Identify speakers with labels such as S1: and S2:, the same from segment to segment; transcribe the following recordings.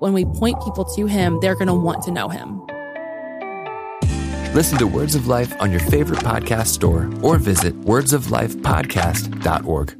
S1: When we point people to him, they're going to want to know him.
S2: Listen to Words of Life on your favorite podcast store or visit wordsoflifepodcast.org.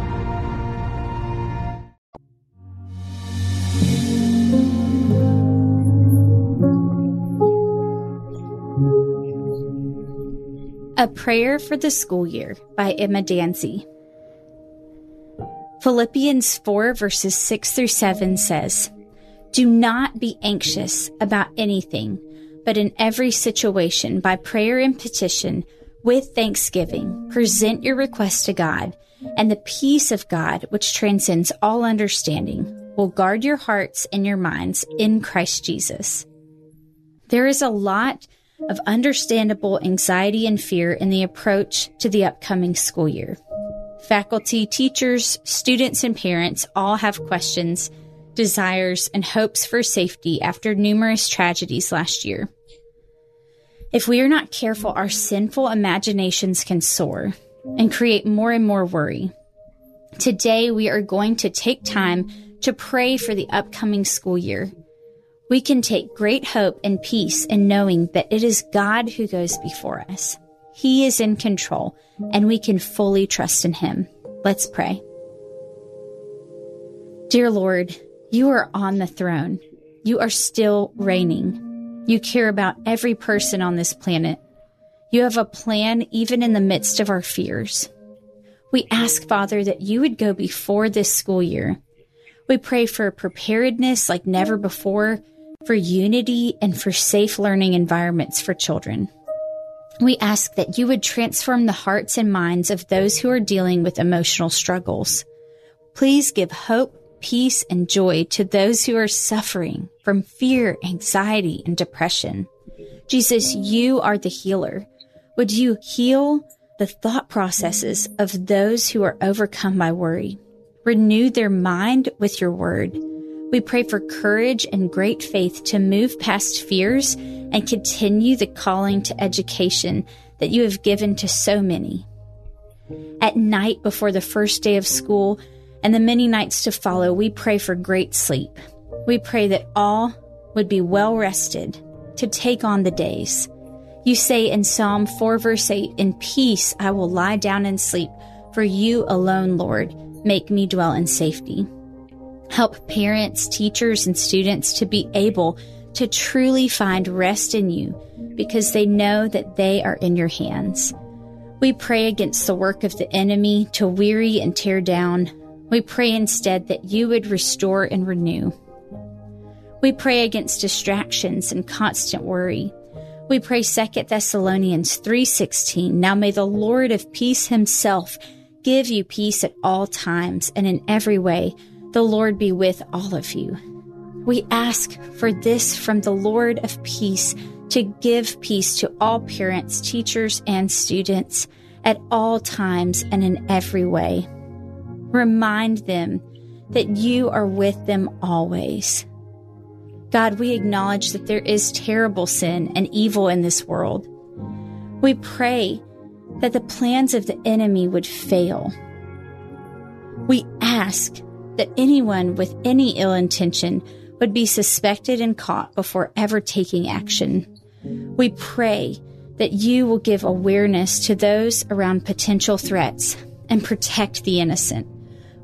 S3: A Prayer for the School Year by Emma Danzey. Philippians 4 verses 6 through 7 says, Do not be anxious about anything, but in every situation, by prayer and petition, with thanksgiving, present your request to God, and the peace of God, which transcends all understanding, will guard your hearts and your minds in Christ Jesus. There is a lot of understandable anxiety and fear in the approach to the upcoming school year. Faculty, teachers, students, and parents all have questions, desires, and hopes for safety after numerous tragedies last year. If we are not careful, our sinful imaginations can soar and create more and more worry. Today, we are going to take time to pray for the upcoming school year we can take great hope and peace in knowing that it is God who goes before us. He is in control and we can fully trust in Him. Let's pray. Dear Lord, you are on the throne. You are still reigning. You care about every person on this planet. You have a plan even in the midst of our fears. We ask, Father, that you would go before this school year. We pray for preparedness like never before for unity, and for safe learning environments for children. We ask that you would transform the hearts and minds of those who are dealing with emotional struggles. Please give hope, peace, and joy to those who are suffering from fear, anxiety, and depression. Jesus, you are the healer. Would you heal the thought processes of those who are overcome by worry? Renew their mind with your word we pray for courage and great faith to move past fears and continue the calling to education that you have given to so many. At night before the first day of school and the many nights to follow, we pray for great sleep. We pray that all would be well rested to take on the days. You say in Psalm 4, verse 8, In peace I will lie down and sleep, for you alone, Lord, make me dwell in safety. Help parents, teachers, and students to be able to truly find rest in you because they know that they are in your hands. We pray against the work of the enemy to weary and tear down. We pray instead that you would restore and renew. We pray against distractions and constant worry. We pray 2 Thessalonians 3:16. Now may the Lord of peace himself give you peace at all times and in every way. The Lord be with all of you. We ask for this from the Lord of peace to give peace to all parents, teachers, and students at all times and in every way. Remind them that you are with them always. God, we acknowledge that there is terrible sin and evil in this world. We pray that the plans of the enemy would fail. We ask that anyone with any ill intention would be suspected and caught before ever taking action. We pray that you will give awareness to those around potential threats and protect the innocent.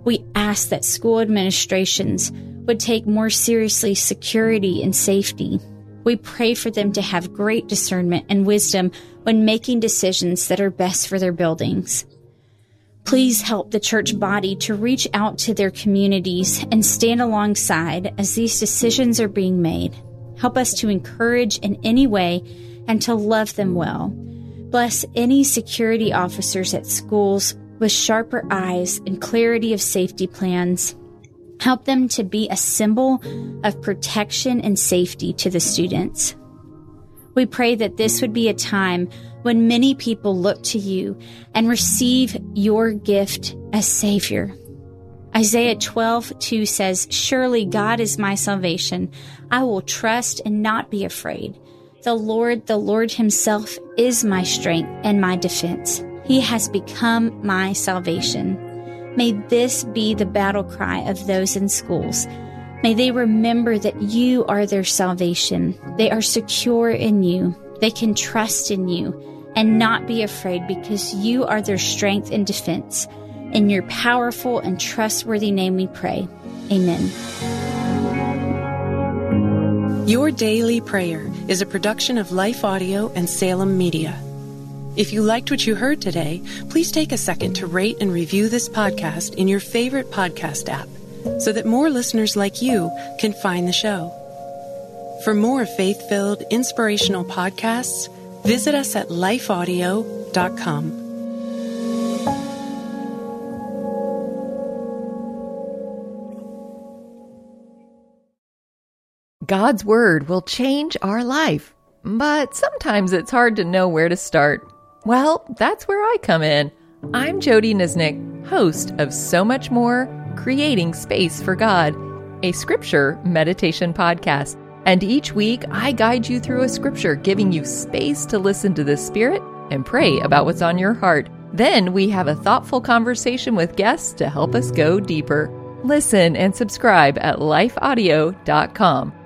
S3: We ask that school administrations would take more seriously security and safety. We pray for them to have great discernment and wisdom when making decisions that are best for their buildings. Please help the church body to reach out to their communities and stand alongside as these decisions are being made. Help us to encourage in any way and to love them well. Bless any security officers at schools with sharper eyes and clarity of safety plans. Help them to be a symbol of protection and safety to the students. We pray that this would be a time when many people look to you and receive your gift as Savior. Isaiah 12, 2 says, Surely God is my salvation. I will trust and not be afraid. The Lord, the Lord Himself, is my strength and my defense. He has become my salvation. May this be the battle cry of those in schools. May they remember that you are their salvation. They are secure in you. They can trust in you and not be afraid because you are their strength and defense. In your powerful and trustworthy name we pray. Amen.
S4: Your Daily Prayer is a production of Life Audio and Salem Media. If you liked what you heard today, please take a second to rate and review this podcast in your favorite podcast app so that more listeners like you can find the show. For more faith filled, inspirational podcasts, visit us at lifeaudio.com.
S5: God's Word will change our life, but sometimes it's hard to know where to start. Well, that's where I come in. I'm Jody Nisnik, host of So Much More Creating Space for God, a scripture meditation podcast. And each week, I guide you through a scripture, giving you space to listen to the Spirit and pray about what's on your heart. Then we have a thoughtful conversation with guests to help us go deeper. Listen and subscribe at lifeaudio.com.